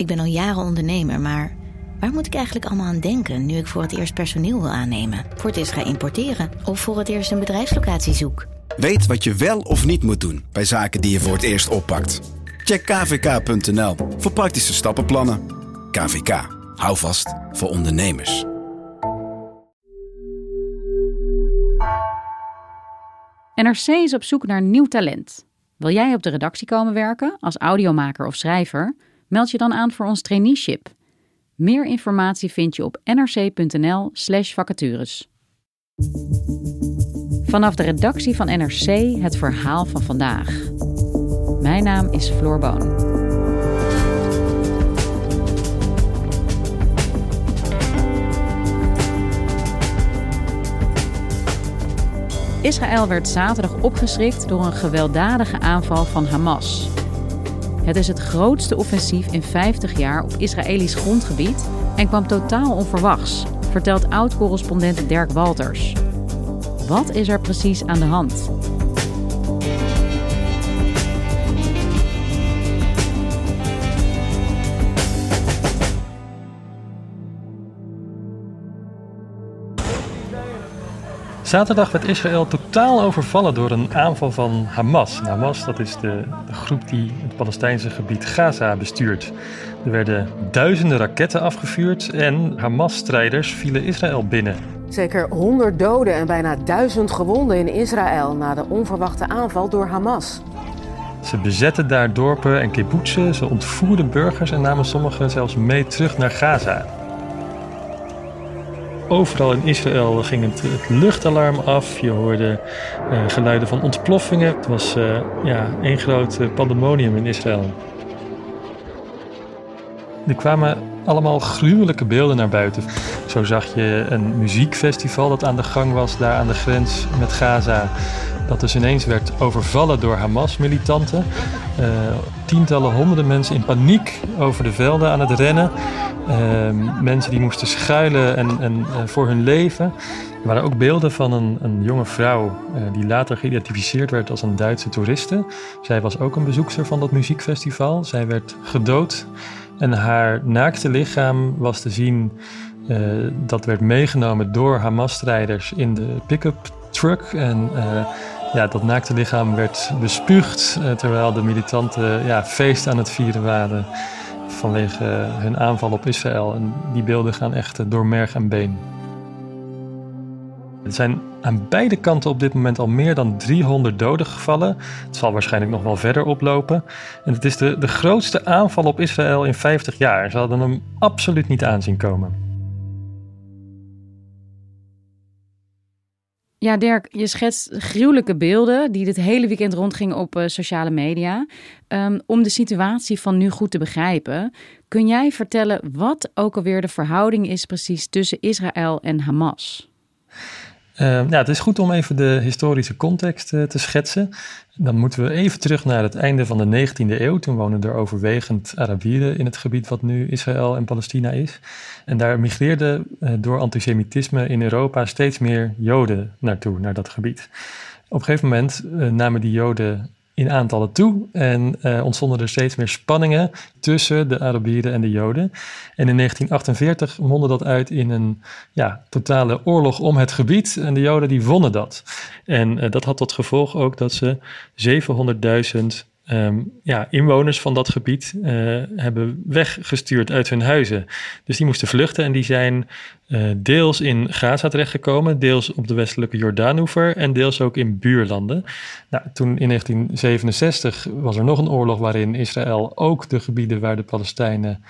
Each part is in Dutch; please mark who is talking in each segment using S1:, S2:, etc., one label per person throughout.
S1: Ik ben al jaren ondernemer, maar waar moet ik eigenlijk allemaal aan denken nu ik voor het eerst personeel wil aannemen, voor het eerst ga importeren of voor het eerst een bedrijfslocatie zoek?
S2: Weet wat je wel of niet moet doen bij zaken die je voor het eerst oppakt. Check kvk.nl voor praktische stappenplannen. KVK, hou vast voor ondernemers.
S3: NRC is op zoek naar nieuw talent. Wil jij op de redactie komen werken als audiomaker of schrijver? Meld je dan aan voor ons traineeship. Meer informatie vind je op nrc.nl/slash vacatures. Vanaf de redactie van NRC het verhaal van vandaag. Mijn naam is Floor Boon. Israël werd zaterdag opgeschrikt door een gewelddadige aanval van Hamas. Het is het grootste offensief in 50 jaar op Israëlisch grondgebied en kwam totaal onverwachts, vertelt oud-correspondent Dirk Walters. Wat is er precies aan de hand?
S4: Zaterdag werd Israël totaal overvallen door een aanval van Hamas. Hamas dat is de, de, groep die het Palestijnse gebied Gaza bestuurt. Er werden duizenden raketten afgevuurd en Hamas-strijders vielen Israël binnen.
S5: Zeker 100 doden en bijna 1000 gewonden in Israël na de onverwachte aanval door Hamas.
S4: Ze bezetten daar dorpen en kibbutzen, ze ontvoerden burgers en namen sommigen zelfs mee terug naar Gaza. Overal in Israël ging het, luchtalarm af. Je hoorde uh, geluiden van ontploffingen. Het was uh, ja, één groot uh, pandemonium in Israël. Er kwamen allemaal gruwelijke beelden naar buiten. Zo zag je een muziekfestival dat aan de gang was daar aan de grens met Gaza. Dat dus ineens werd overvallen door Hamas-militanten. Uh, tientallen, honderden mensen in paniek over de velden aan het rennen. Uh, mensen die moesten schuilen en, en uh, voor hun leven. Er waren ook beelden van een, een jonge vrouw die later geïdentificeerd werd als een Duitse toeriste. Zij was ook een bezoekster van dat muziekfestival. Zij werd gedood en haar naakte lichaam was te zien. dat werd meegenomen door Hamas-strijders in de pick-up truck. En ja, dat naakte lichaam werd bespuugd uh, terwijl de militanten ja, feest aan het vieren waren vanwege hun aanval op Israël. En die beelden gaan echt door merg en been. Er zijn aan beide kanten op dit moment al meer dan 300 doden gevallen. Het zal waarschijnlijk nog wel verder oplopen. En het is de, de grootste aanval op Israël in 50 jaar. Ze hadden hem absoluut niet aanzien komen.
S3: Ja, Dirk, je schetst gruwelijke beelden die dit hele weekend rondgingen op uh, sociale media. Um, om de situatie van nu goed te begrijpen, kun jij vertellen wat ook alweer de verhouding is precies tussen Israël en Hamas?
S4: Uh, ja, het is goed om even de historische context uh, te schetsen. Dan moeten we even terug naar het einde van de 19e eeuw. Toen woonden er overwegend Arabieren in het gebied wat nu Israël en Palestina is. En daar migreerden uh, door antisemitisme in Europa steeds meer Joden naartoe, naar dat gebied. Op een gegeven moment namen die Joden in aantallen toe en uh, ontstonden er steeds meer spanningen tussen de Arabieren en de Joden. En in 1948 mondde dat uit in een ja, totale oorlog om het gebied en de Joden die wonnen dat. En uh, dat had tot gevolg ook dat ze 700.000 um, ja, inwoners van dat gebied uh, hebben weggestuurd uit hun huizen. Dus die moesten vluchten en die zijn uh, deels in Gaza terechtgekomen, deels op de westelijke Jordaanoever en deels ook in buurlanden. Nou, toen in 1967 was er nog een oorlog waarin Israël ook de gebieden waar de Palestijnen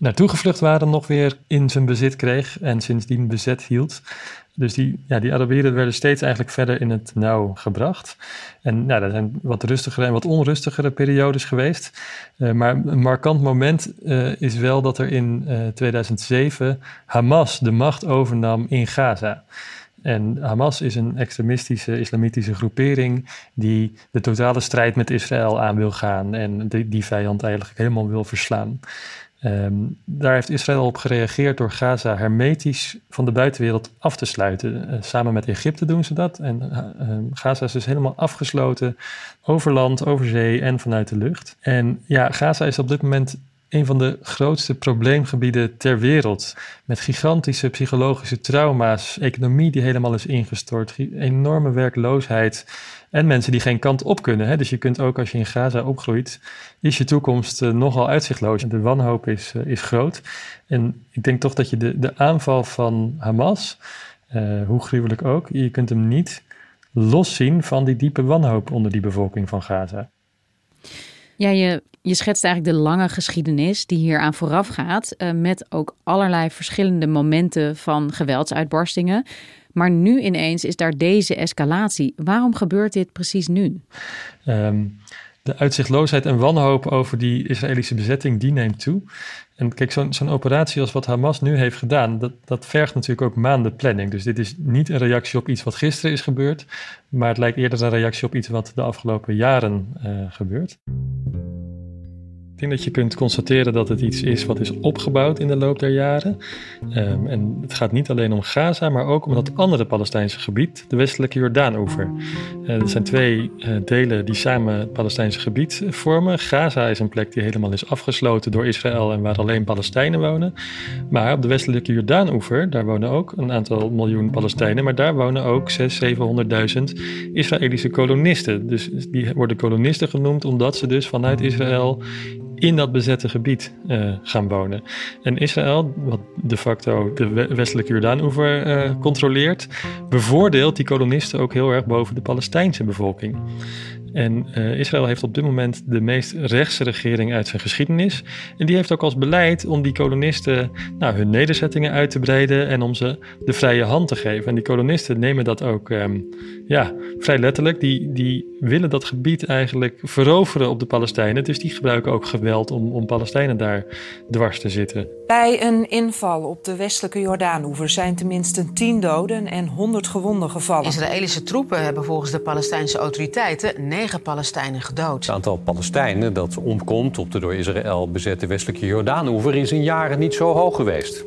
S4: naartoe gevlucht waren nog weer in zijn bezit kreeg en sindsdien bezet hield. Dus die, ja, die Arabieren werden steeds eigenlijk verder in het nauw gebracht. En ja, er zijn wat rustigere en wat onrustigere periodes geweest. Uh, maar een markant moment uh, is wel dat er in uh, 2007 Hamas de macht overnam in Gaza. En Hamas is een extremistische islamitische groepering die de totale strijd met Israël aan wil gaan en die, die vijand eigenlijk helemaal wil verslaan. Um, daar heeft Israël op gereageerd door Gaza hermetisch van de buitenwereld af te sluiten. Uh, samen met Egypte doen ze dat. En uh, Gaza is dus helemaal afgesloten over land, over zee en vanuit de lucht. En ja, Gaza is op dit moment een van de grootste probleemgebieden ter wereld. Met gigantische psychologische trauma's, economie die helemaal is ingestort, enorme werkloosheid en mensen die geen kant op kunnen. Hè? Dus je kunt ook als je in Gaza opgroeit, is je toekomst uh, nogal uitzichtloos. De wanhoop is, uh, is groot. En ik denk toch dat je de, de aanval van Hamas, uh, hoe gruwelijk ook, je kunt hem niet loszien van die diepe wanhoop onder die bevolking van Gaza.
S3: Ja, je, je schetst eigenlijk de lange geschiedenis die hier aan vooraf gaat, met ook allerlei verschillende momenten van geweldsuitbarstingen. Maar nu ineens is daar deze escalatie. Waarom gebeurt dit precies nu?
S4: Um, de uitzichtloosheid en wanhoop over die Israëlische bezetting, die neemt toe. En kijk, zo'n operatie als wat Hamas nu heeft gedaan, dat, dat vergt natuurlijk ook maanden planning. Dus dit is niet een reactie op iets wat gisteren is gebeurd, maar het lijkt eerder een reactie op iets wat de afgelopen jaren uh, gebeurt. Denk dat je kunt constateren dat het iets is wat is opgebouwd in de loop der jaren. Um, en het gaat niet alleen om Gaza, maar ook om dat andere Palestijnse gebied, de westelijke Jordaanoever. Uh, er zijn twee uh, delen die samen het Palestijnse gebied vormen. Gaza is een plek die helemaal is afgesloten door Israël en waar alleen Palestijnen wonen. Maar op de westelijke Jordaanoever, daar wonen ook een aantal miljoen Palestijnen, maar daar wonen ook 600.000, 700.000 Israëlische kolonisten. Dus die worden kolonisten genoemd omdat ze dus vanuit Israël in dat bezette gebied uh, gaan wonen. En Israël, wat de facto de westelijke Jordaanoever uh, controleert, bevoordeelt die kolonisten ook heel erg boven de Palestijnse bevolking. En uh, Israël heeft op dit moment de meest rechtse regering uit zijn geschiedenis. En die heeft ook als beleid om die kolonisten nou, hun nederzettingen uit te breiden en om ze de vrije hand te geven. En die kolonisten nemen dat ook um, ja, vrij letterlijk. Die, die willen dat gebied eigenlijk veroveren op de Palestijnen. Dus die gebruiken ook geweld om, om Palestijnen daar dwars te zitten.
S6: Bij een inval op de westelijke Jordaanoever zijn tenminste 10 doden en 100 gewonden gevallen.
S5: Israëlische troepen hebben volgens de Palestijnse autoriteiten negen Palestijnen gedood.
S7: Het aantal Palestijnen dat omkomt op de door Israël bezette westelijke Jordaanoever is in jaren niet zo hoog geweest.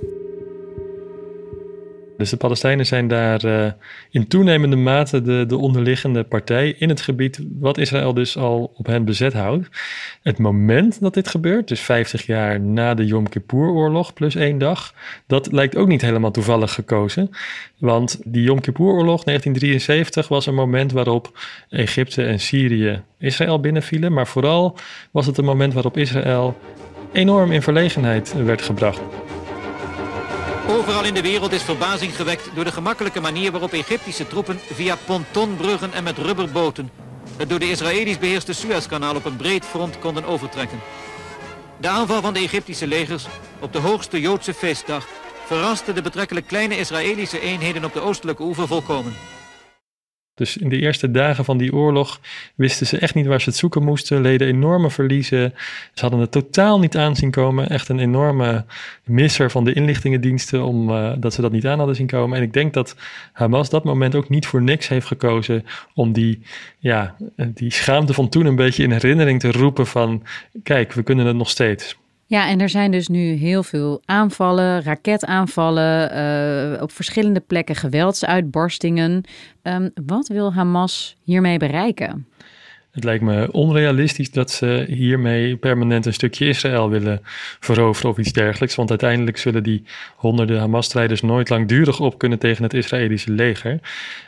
S4: Dus de Palestijnen zijn daar uh, in toenemende mate de, de onderliggende partij in het gebied wat Israël dus al op hen bezet houdt. Het moment dat dit gebeurt, dus 50 jaar na de Yom Kippur-oorlog plus één dag, dat lijkt ook niet helemaal toevallig gekozen. Want die Yom Kippur-oorlog 1973 was een moment waarop Egypte en Syrië Israël binnenvielen, maar vooral was het een moment waarop Israël enorm in verlegenheid werd gebracht.
S8: Overal in de wereld is verbazing gewekt door de gemakkelijke manier waarop Egyptische troepen via pontonbruggen en met rubberboten het door de Israëli's beheerste Suezkanaal op een breed front konden overtrekken. De aanval van de Egyptische legers op de hoogste Joodse feestdag verraste de betrekkelijk kleine Israëlische eenheden op de oostelijke oever volkomen.
S4: Dus in de eerste dagen van die oorlog wisten ze echt niet waar ze het zoeken moesten, leden enorme verliezen. Ze hadden het totaal niet aanzien komen. Echt een enorme misser van de inlichtingendiensten, omdat uh, dat ze dat niet aan hadden zien komen. En ik denk dat Hamas dat moment ook niet voor niks heeft gekozen om die, ja, die schaamte van toen een beetje in herinnering te roepen van, kijk, we kunnen het nog steeds.
S3: Ja, en er zijn dus nu heel veel aanvallen, raketaanvallen, uh, op verschillende plekken geweldsuitbarstingen. Um, wat wil Hamas hiermee bereiken?
S4: Het lijkt me onrealistisch dat ze hiermee permanent een stukje Israël willen veroveren of iets dergelijks. Want uiteindelijk zullen die honderden Hamas-strijders nooit langdurig op kunnen tegen het Israëlische leger.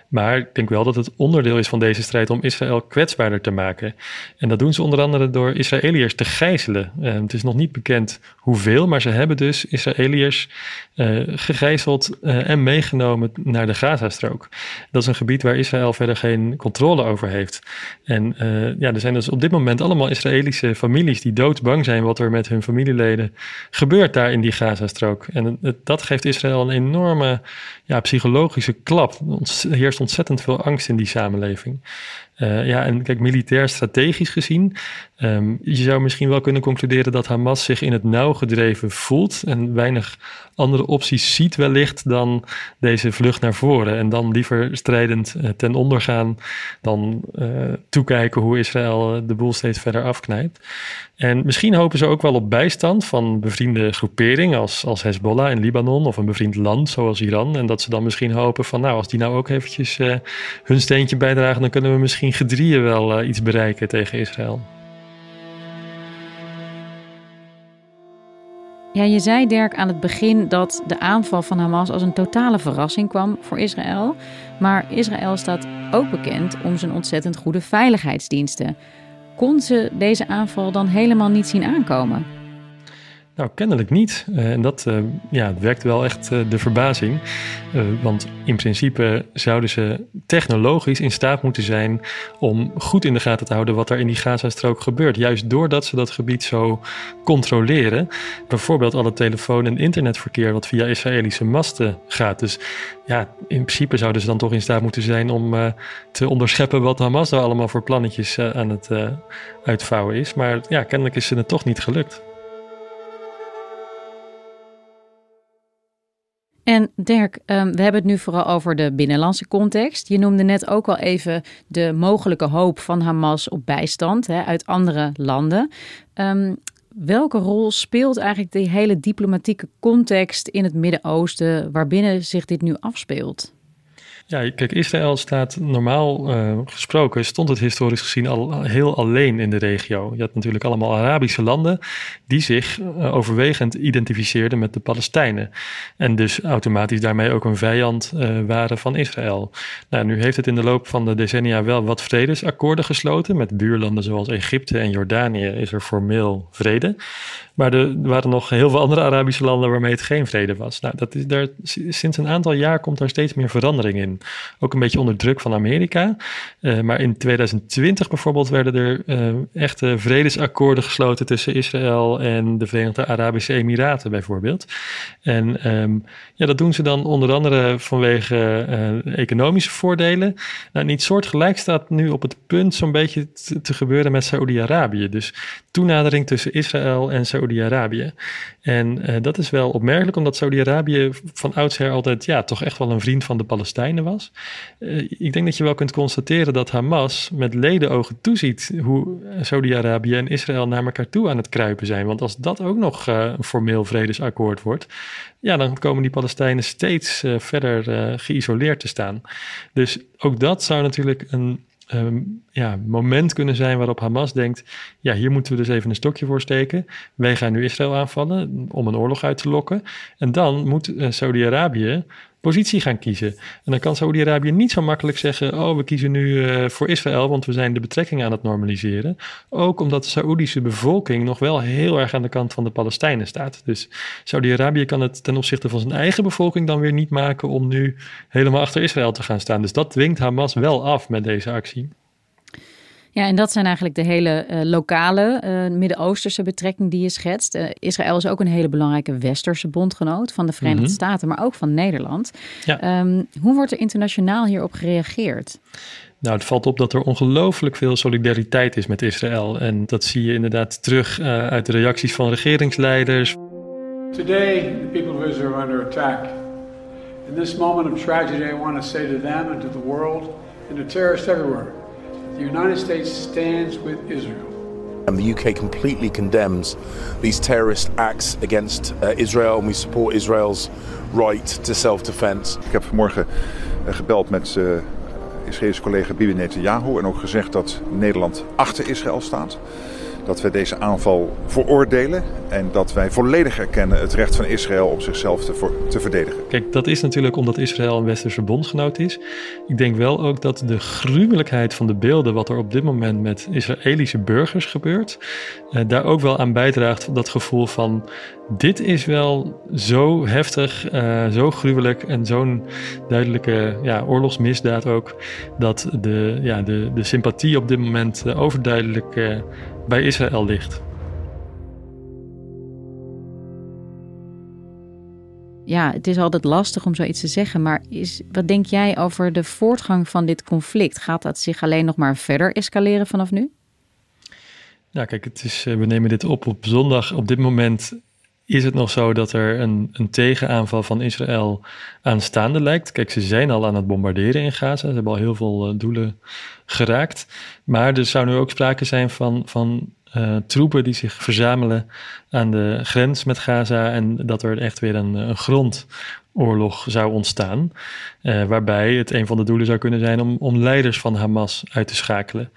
S4: Maar ik denk wel dat het onderdeel is van deze strijd om Israël kwetsbaarder te maken. En dat doen ze onder andere door Israëliërs te gijzelen. Uh, het is nog niet bekend hoeveel, maar ze hebben dus Israëliërs uh, gegijzeld uh, en meegenomen naar de Gazastrook. Dat is een gebied waar Israël verder geen controle over heeft. En ja, er zijn dus op dit moment allemaal Israëlische families die doodsbang zijn wat er met hun familieleden gebeurt daar in die Gazastrook. En dat geeft Israël een enorme ja, psychologische klap. Ontzettend veel angst in die samenleving. Uh, ja, en kijk, militair strategisch gezien, um, je zou misschien wel kunnen concluderen dat Hamas zich in het nauw gedreven voelt en weinig andere opties ziet wellicht dan deze vlucht naar voren. En dan liever strijdend uh, ten onder gaan dan uh, toekijken hoe Israël de boel steeds verder afknijpt. En misschien hopen ze ook wel op bijstand van bevriende groeperingen als, als Hezbollah in Libanon of een bevriend land zoals Iran. En dat ze dan misschien hopen van nou, als die nou ook eventjes hun steentje bijdragen, dan kunnen we misschien gedrieën wel uh, iets bereiken tegen Israël.
S3: Ja, je zei Dirk aan het begin dat de aanval van Hamas als een totale verrassing kwam voor Israël. Maar Israël staat ook bekend om zijn ontzettend goede veiligheidsdiensten kon ze deze aanval dan helemaal niet zien aankomen?
S4: Nou, kennelijk niet. Uh, en dat uh, ja, werkt wel echt uh, de verbazing. want in principe zouden ze technologisch in staat moeten zijn om goed in de gaten te houden wat er in die Gazastrook gebeurt. Juist doordat ze dat gebied zo controleren. Bijvoorbeeld al het telefoon- en internetverkeer wat via Israëlische masten gaat. Dus ja, in principe zouden ze dan toch in staat moeten zijn om te onderscheppen wat Hamas daar allemaal voor plannetjes aan het uitvouwen is. Maar ja, kennelijk is het toch niet gelukt.
S3: En Dirk, um, we hebben het nu vooral over de binnenlandse context. Je noemde net ook al even de mogelijke hoop van Hamas op bijstand uit andere landen. Um, welke rol speelt eigenlijk die hele diplomatieke context in het Midden-Oosten waarbinnen zich dit nu afspeelt?
S4: Ja, kijk, Israël staat normaal uh, gesproken, stond het historisch gezien al heel alleen in de regio. Je had natuurlijk allemaal Arabische landen die zich uh, overwegend identificeerden met de Palestijnen. En dus automatisch daarmee ook een vijand uh, waren van Israël. Nou, nu heeft het in de loop van de decennia wel wat vredesakkoorden gesloten. Met buurlanden zoals Egypte en Jordanië is er formeel vrede. Maar er waren nog heel veel andere Arabische landen waarmee het geen vrede was. Nou, dat is daar, sinds een aantal jaar komt daar steeds meer verandering in. Ook een beetje onder druk van Amerika. Uh, maar in 2020 bijvoorbeeld werden er uh, echte vredesakkoorden gesloten tussen Israël en de Verenigde Arabische Emiraten bijvoorbeeld. En um, ja, dat doen ze dan onder andere vanwege uh, economische voordelen. Nou, niet soortgelijk staat nu op het punt zo'n beetje te, te gebeuren met Saoedi-Arabië. Dus toenadering tussen Israël en Saoedi-Arabië. En uh, dat is wel opmerkelijk, omdat Saudi-Arabië van oudsher altijd ja, toch echt wel een vriend van de Palestijnen was. Uh, ik denk dat je wel kunt constateren dat Hamas met ledenogen toeziet hoe Saudi-Arabië en Israël naar elkaar toe aan het kruipen zijn. Want als dat ook nog een formeel vredesakkoord wordt, ja, dan komen die Palestijnen steeds verder geïsoleerd te staan. Dus ook dat zou natuurlijk een um, ja, moment kunnen zijn waarop Hamas denkt: ja, hier moeten we dus even een stokje voor steken. Wij gaan nu Israël aanvallen om een oorlog uit te lokken. En dan moet uh, Saudi-Arabië positie gaan kiezen. En dan kan Saudi-Arabië niet zo makkelijk zeggen: Oh, we kiezen nu uh, voor Israël, want we zijn de betrekkingen aan het normaliseren. Ook omdat de Saoedische bevolking nog wel heel erg aan de kant van de Palestijnen staat. Dus Saudi-Arabië kan het ten opzichte van zijn eigen bevolking dan weer niet maken om nu helemaal achter Israël te gaan staan. Dus dat dwingt Hamas wel af met deze actie.
S3: Ja, en dat zijn eigenlijk de hele uh, lokale uh, Midden-Oosterse betrekking die je schetst. Uh, Israël is ook een hele belangrijke westerse bondgenoot van de Verenigde mm -hmm. Staten, maar ook van Nederland. Ja. Um, hoe wordt er internationaal hierop gereageerd?
S4: Nou, het valt op dat er ongelooflijk veel solidariteit is met Israël. En dat zie je inderdaad terug uit de reacties van regeringsleiders.
S9: Today, the people of Israel are under attack. In this moment of tragedy, I want to say to them and to the world and to terrorists everywhere. The United States stands with Israel.
S10: And the UK completely condemns these terrorist acts against uh, Israel and we support Israel's right to self-defense.
S11: Ik heb vanmorgen uh, gebeld met uh, Israëlische collega Bibi Netanyahu en ook gezegd dat Nederland achter Israël staat. Dat wij deze aanval veroordelen en dat wij volledig erkennen het recht van Israël om zichzelf te, verdedigen.
S4: Kijk, dat is natuurlijk omdat Israël een westerse bondgenoot is. Ik denk wel ook dat de gruwelijkheid van de beelden, wat er op dit moment met Israëlische burgers gebeurt, eh, daar ook wel aan bijdraagt dat gevoel van dit is wel zo heftig, uh, zo gruwelijk en zo'n duidelijke ja, oorlogsmisdaad ook, dat de, ja, de, de sympathie op dit moment overduidelijk uh, bij Israël ligt.
S3: Ja, het is altijd lastig om zoiets te zeggen, maar is, wat denk jij over de voortgang van dit conflict? Gaat dat zich alleen nog maar verder escaleren vanaf nu?
S4: Ja, kijk, het is, we nemen dit op op zondag. Op dit moment is het nog zo dat er een, een tegenaanval van Israël aanstaande lijkt. Kijk, ze zijn al aan het bombarderen in Gaza. Ze hebben al heel veel uh, doelen geraakt. Maar er zou nu ook sprake zijn van, van uh, troepen die zich verzamelen aan de grens met Gaza. En dat er echt weer een, een grondoorlog zou ontstaan. Uh, waarbij het een van de doelen zou kunnen zijn om, om leiders van Hamas uit te schakelen.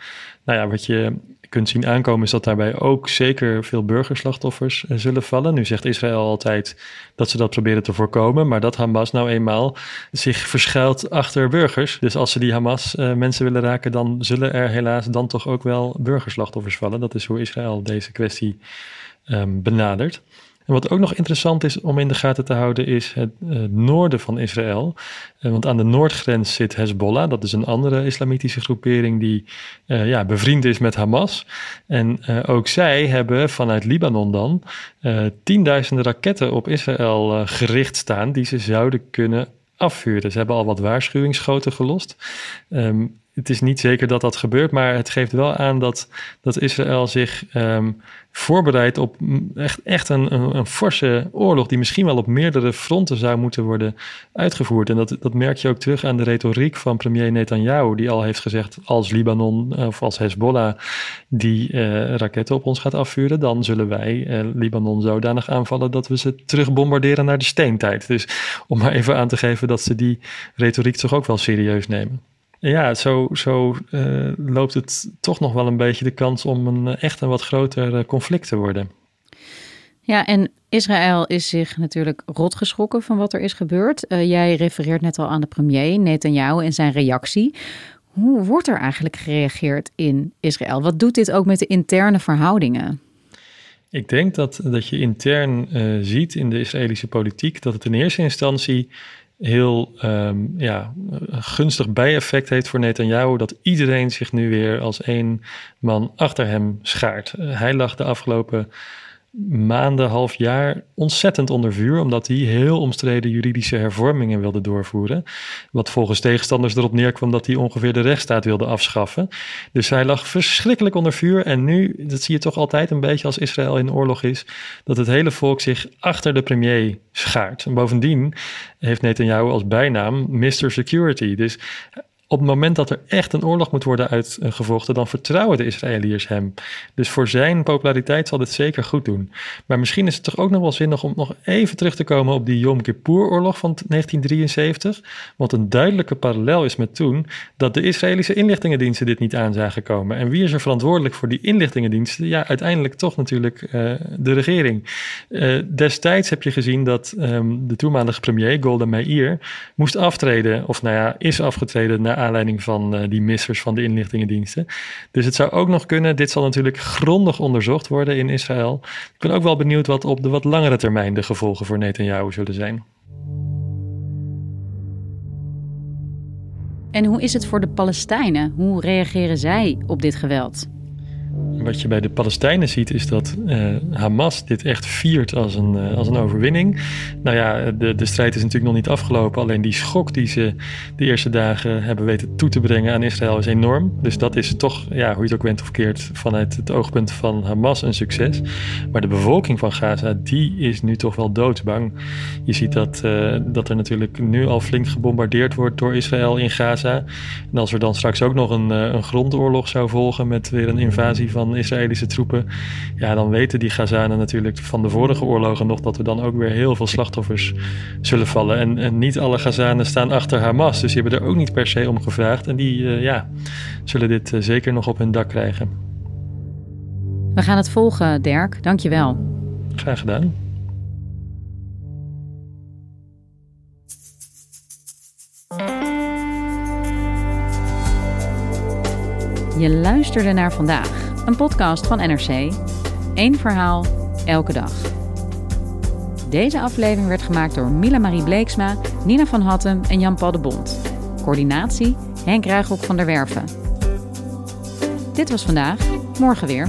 S4: Nou ja, wat je kunt zien aankomen is dat daarbij ook zeker veel burgerslachtoffers uh, zullen vallen. Nu zegt Israël altijd dat ze dat proberen te voorkomen, maar dat Hamas nou eenmaal zich verschuilt achter burgers. Dus als ze die Hamas uh, mensen willen raken, dan zullen er helaas dan toch ook wel burgerslachtoffers vallen. Dat is hoe Israël deze kwestie um, benadert. En wat ook nog interessant is om in de gaten te houden is het uh, noorden van Israël. Uh, want aan de noordgrens zit Hezbollah. Dat is een andere islamitische groepering die uh, ja, bevriend is met Hamas. En ook zij hebben vanuit Libanon dan tienduizenden raketten op Israël gericht staan die ze zouden kunnen afvuren. Ze hebben al wat waarschuwingsschoten gelost. Um, het is niet zeker dat dat gebeurt, maar het geeft wel aan dat, dat Israël zich um, voorbereidt op echt, echt een, een, een, forse oorlog, die misschien wel op meerdere fronten zou moeten worden uitgevoerd. En dat, dat merk je ook terug aan de retoriek van premier Netanyahu, die al heeft gezegd: als Libanon of als Hezbollah die uh, raketten op ons gaat afvuren, dan zullen wij uh, Libanon zodanig aanvallen dat we ze terug bombarderen naar de steentijd. Dus om maar even aan te geven dat ze die retoriek toch ook wel serieus nemen. Ja, zo, zo uh, loopt het toch nog wel een beetje de kans om een echt een wat groter uh, conflict te worden.
S3: Ja, en Israël is zich natuurlijk rot geschrokken van wat er is gebeurd. Uh, jij refereert net al aan de premier Netanyahu en zijn reactie. Hoe wordt er eigenlijk gereageerd in Israël? Wat doet dit ook met de interne verhoudingen?
S4: Ik denk dat, dat je intern ziet in de Israëlische politiek dat het in eerste instantie heel um, ja, gunstig bijeffect heeft voor Netanyahu dat iedereen zich nu weer als één man achter hem schaart. Hij lag de afgelopen maanden, half jaar ontzettend onder vuur, omdat hij heel omstreden juridische hervormingen wilde doorvoeren. Wat volgens tegenstanders erop neerkwam dat hij ongeveer de rechtsstaat wilde afschaffen. Dus hij lag verschrikkelijk onder vuur. En nu, dat zie je toch altijd een beetje als Israël in oorlog is, dat het hele volk zich achter de premier schaart. En bovendien heeft Netanyahu als bijnaam Mr. Security. Dus op het moment dat er echt een oorlog moet worden uitgevochten, dan vertrouwen de Israëliërs hem. Dus voor zijn populariteit zal dit zeker goed doen. Maar misschien is het toch ook nog wel zinnig om nog even terug te komen op die Yom Kippur-oorlog van 1973. Want een duidelijke parallel is met toen dat de Israëlische inlichtingendiensten dit niet aan zagen komen. En wie is er verantwoordelijk voor die inlichtingendiensten? Ja, uiteindelijk toch natuurlijk uh, de regering. Uh, destijds heb je gezien dat um, de toenmalige premier Golda Meir moest aftreden, of nou ja, is afgetreden naar aanleiding van uh, die missers van de inlichtingendiensten. Dus het zou ook nog kunnen, dit zal natuurlijk grondig onderzocht worden in Israël. Ik ben ook wel benieuwd wat op de wat langere termijn de gevolgen voor Netanyahu zullen zijn.
S3: En hoe is het voor de Palestijnen? Hoe reageren zij op dit geweld?
S4: Wat je bij de Palestijnen ziet is dat uh, Hamas dit echt viert als een, uh, als een overwinning. Nou ja, de, de strijd is natuurlijk nog niet afgelopen. Alleen die schok die ze de eerste dagen hebben weten toe te brengen aan Israël is enorm. Dus dat is toch, ja, hoe je het ook went of keert, vanuit het oogpunt van Hamas een succes. Maar de bevolking van Gaza, die is nu toch wel doodsbang. Je ziet dat, uh, dat er natuurlijk nu al flink gebombardeerd wordt door Israël in Gaza. En als er dan straks ook nog een, een grondoorlog zou volgen met weer een invasie van Israëlische troepen. Ja, dan weten die Gazanen natuurlijk van de vorige oorlogen nog dat er dan ook weer heel veel slachtoffers zullen vallen. En, en niet alle Gazanen staan achter Hamas, dus die hebben er ook niet per se om gevraagd. En die uh, ja, zullen dit uh, zeker nog op hun dak krijgen.
S3: We gaan het volgen, Dirk. Dank je wel.
S4: Graag gedaan.
S3: Je luisterde naar vandaag, een podcast van NRC. Eén verhaal, elke dag. Deze aflevering werd gemaakt door Mila Marie Bleeksma, Nina van Hattem en Jan-Paul de Bond. Coördinatie Henk Ruigrok van der Werven. Dit was vandaag, morgen weer.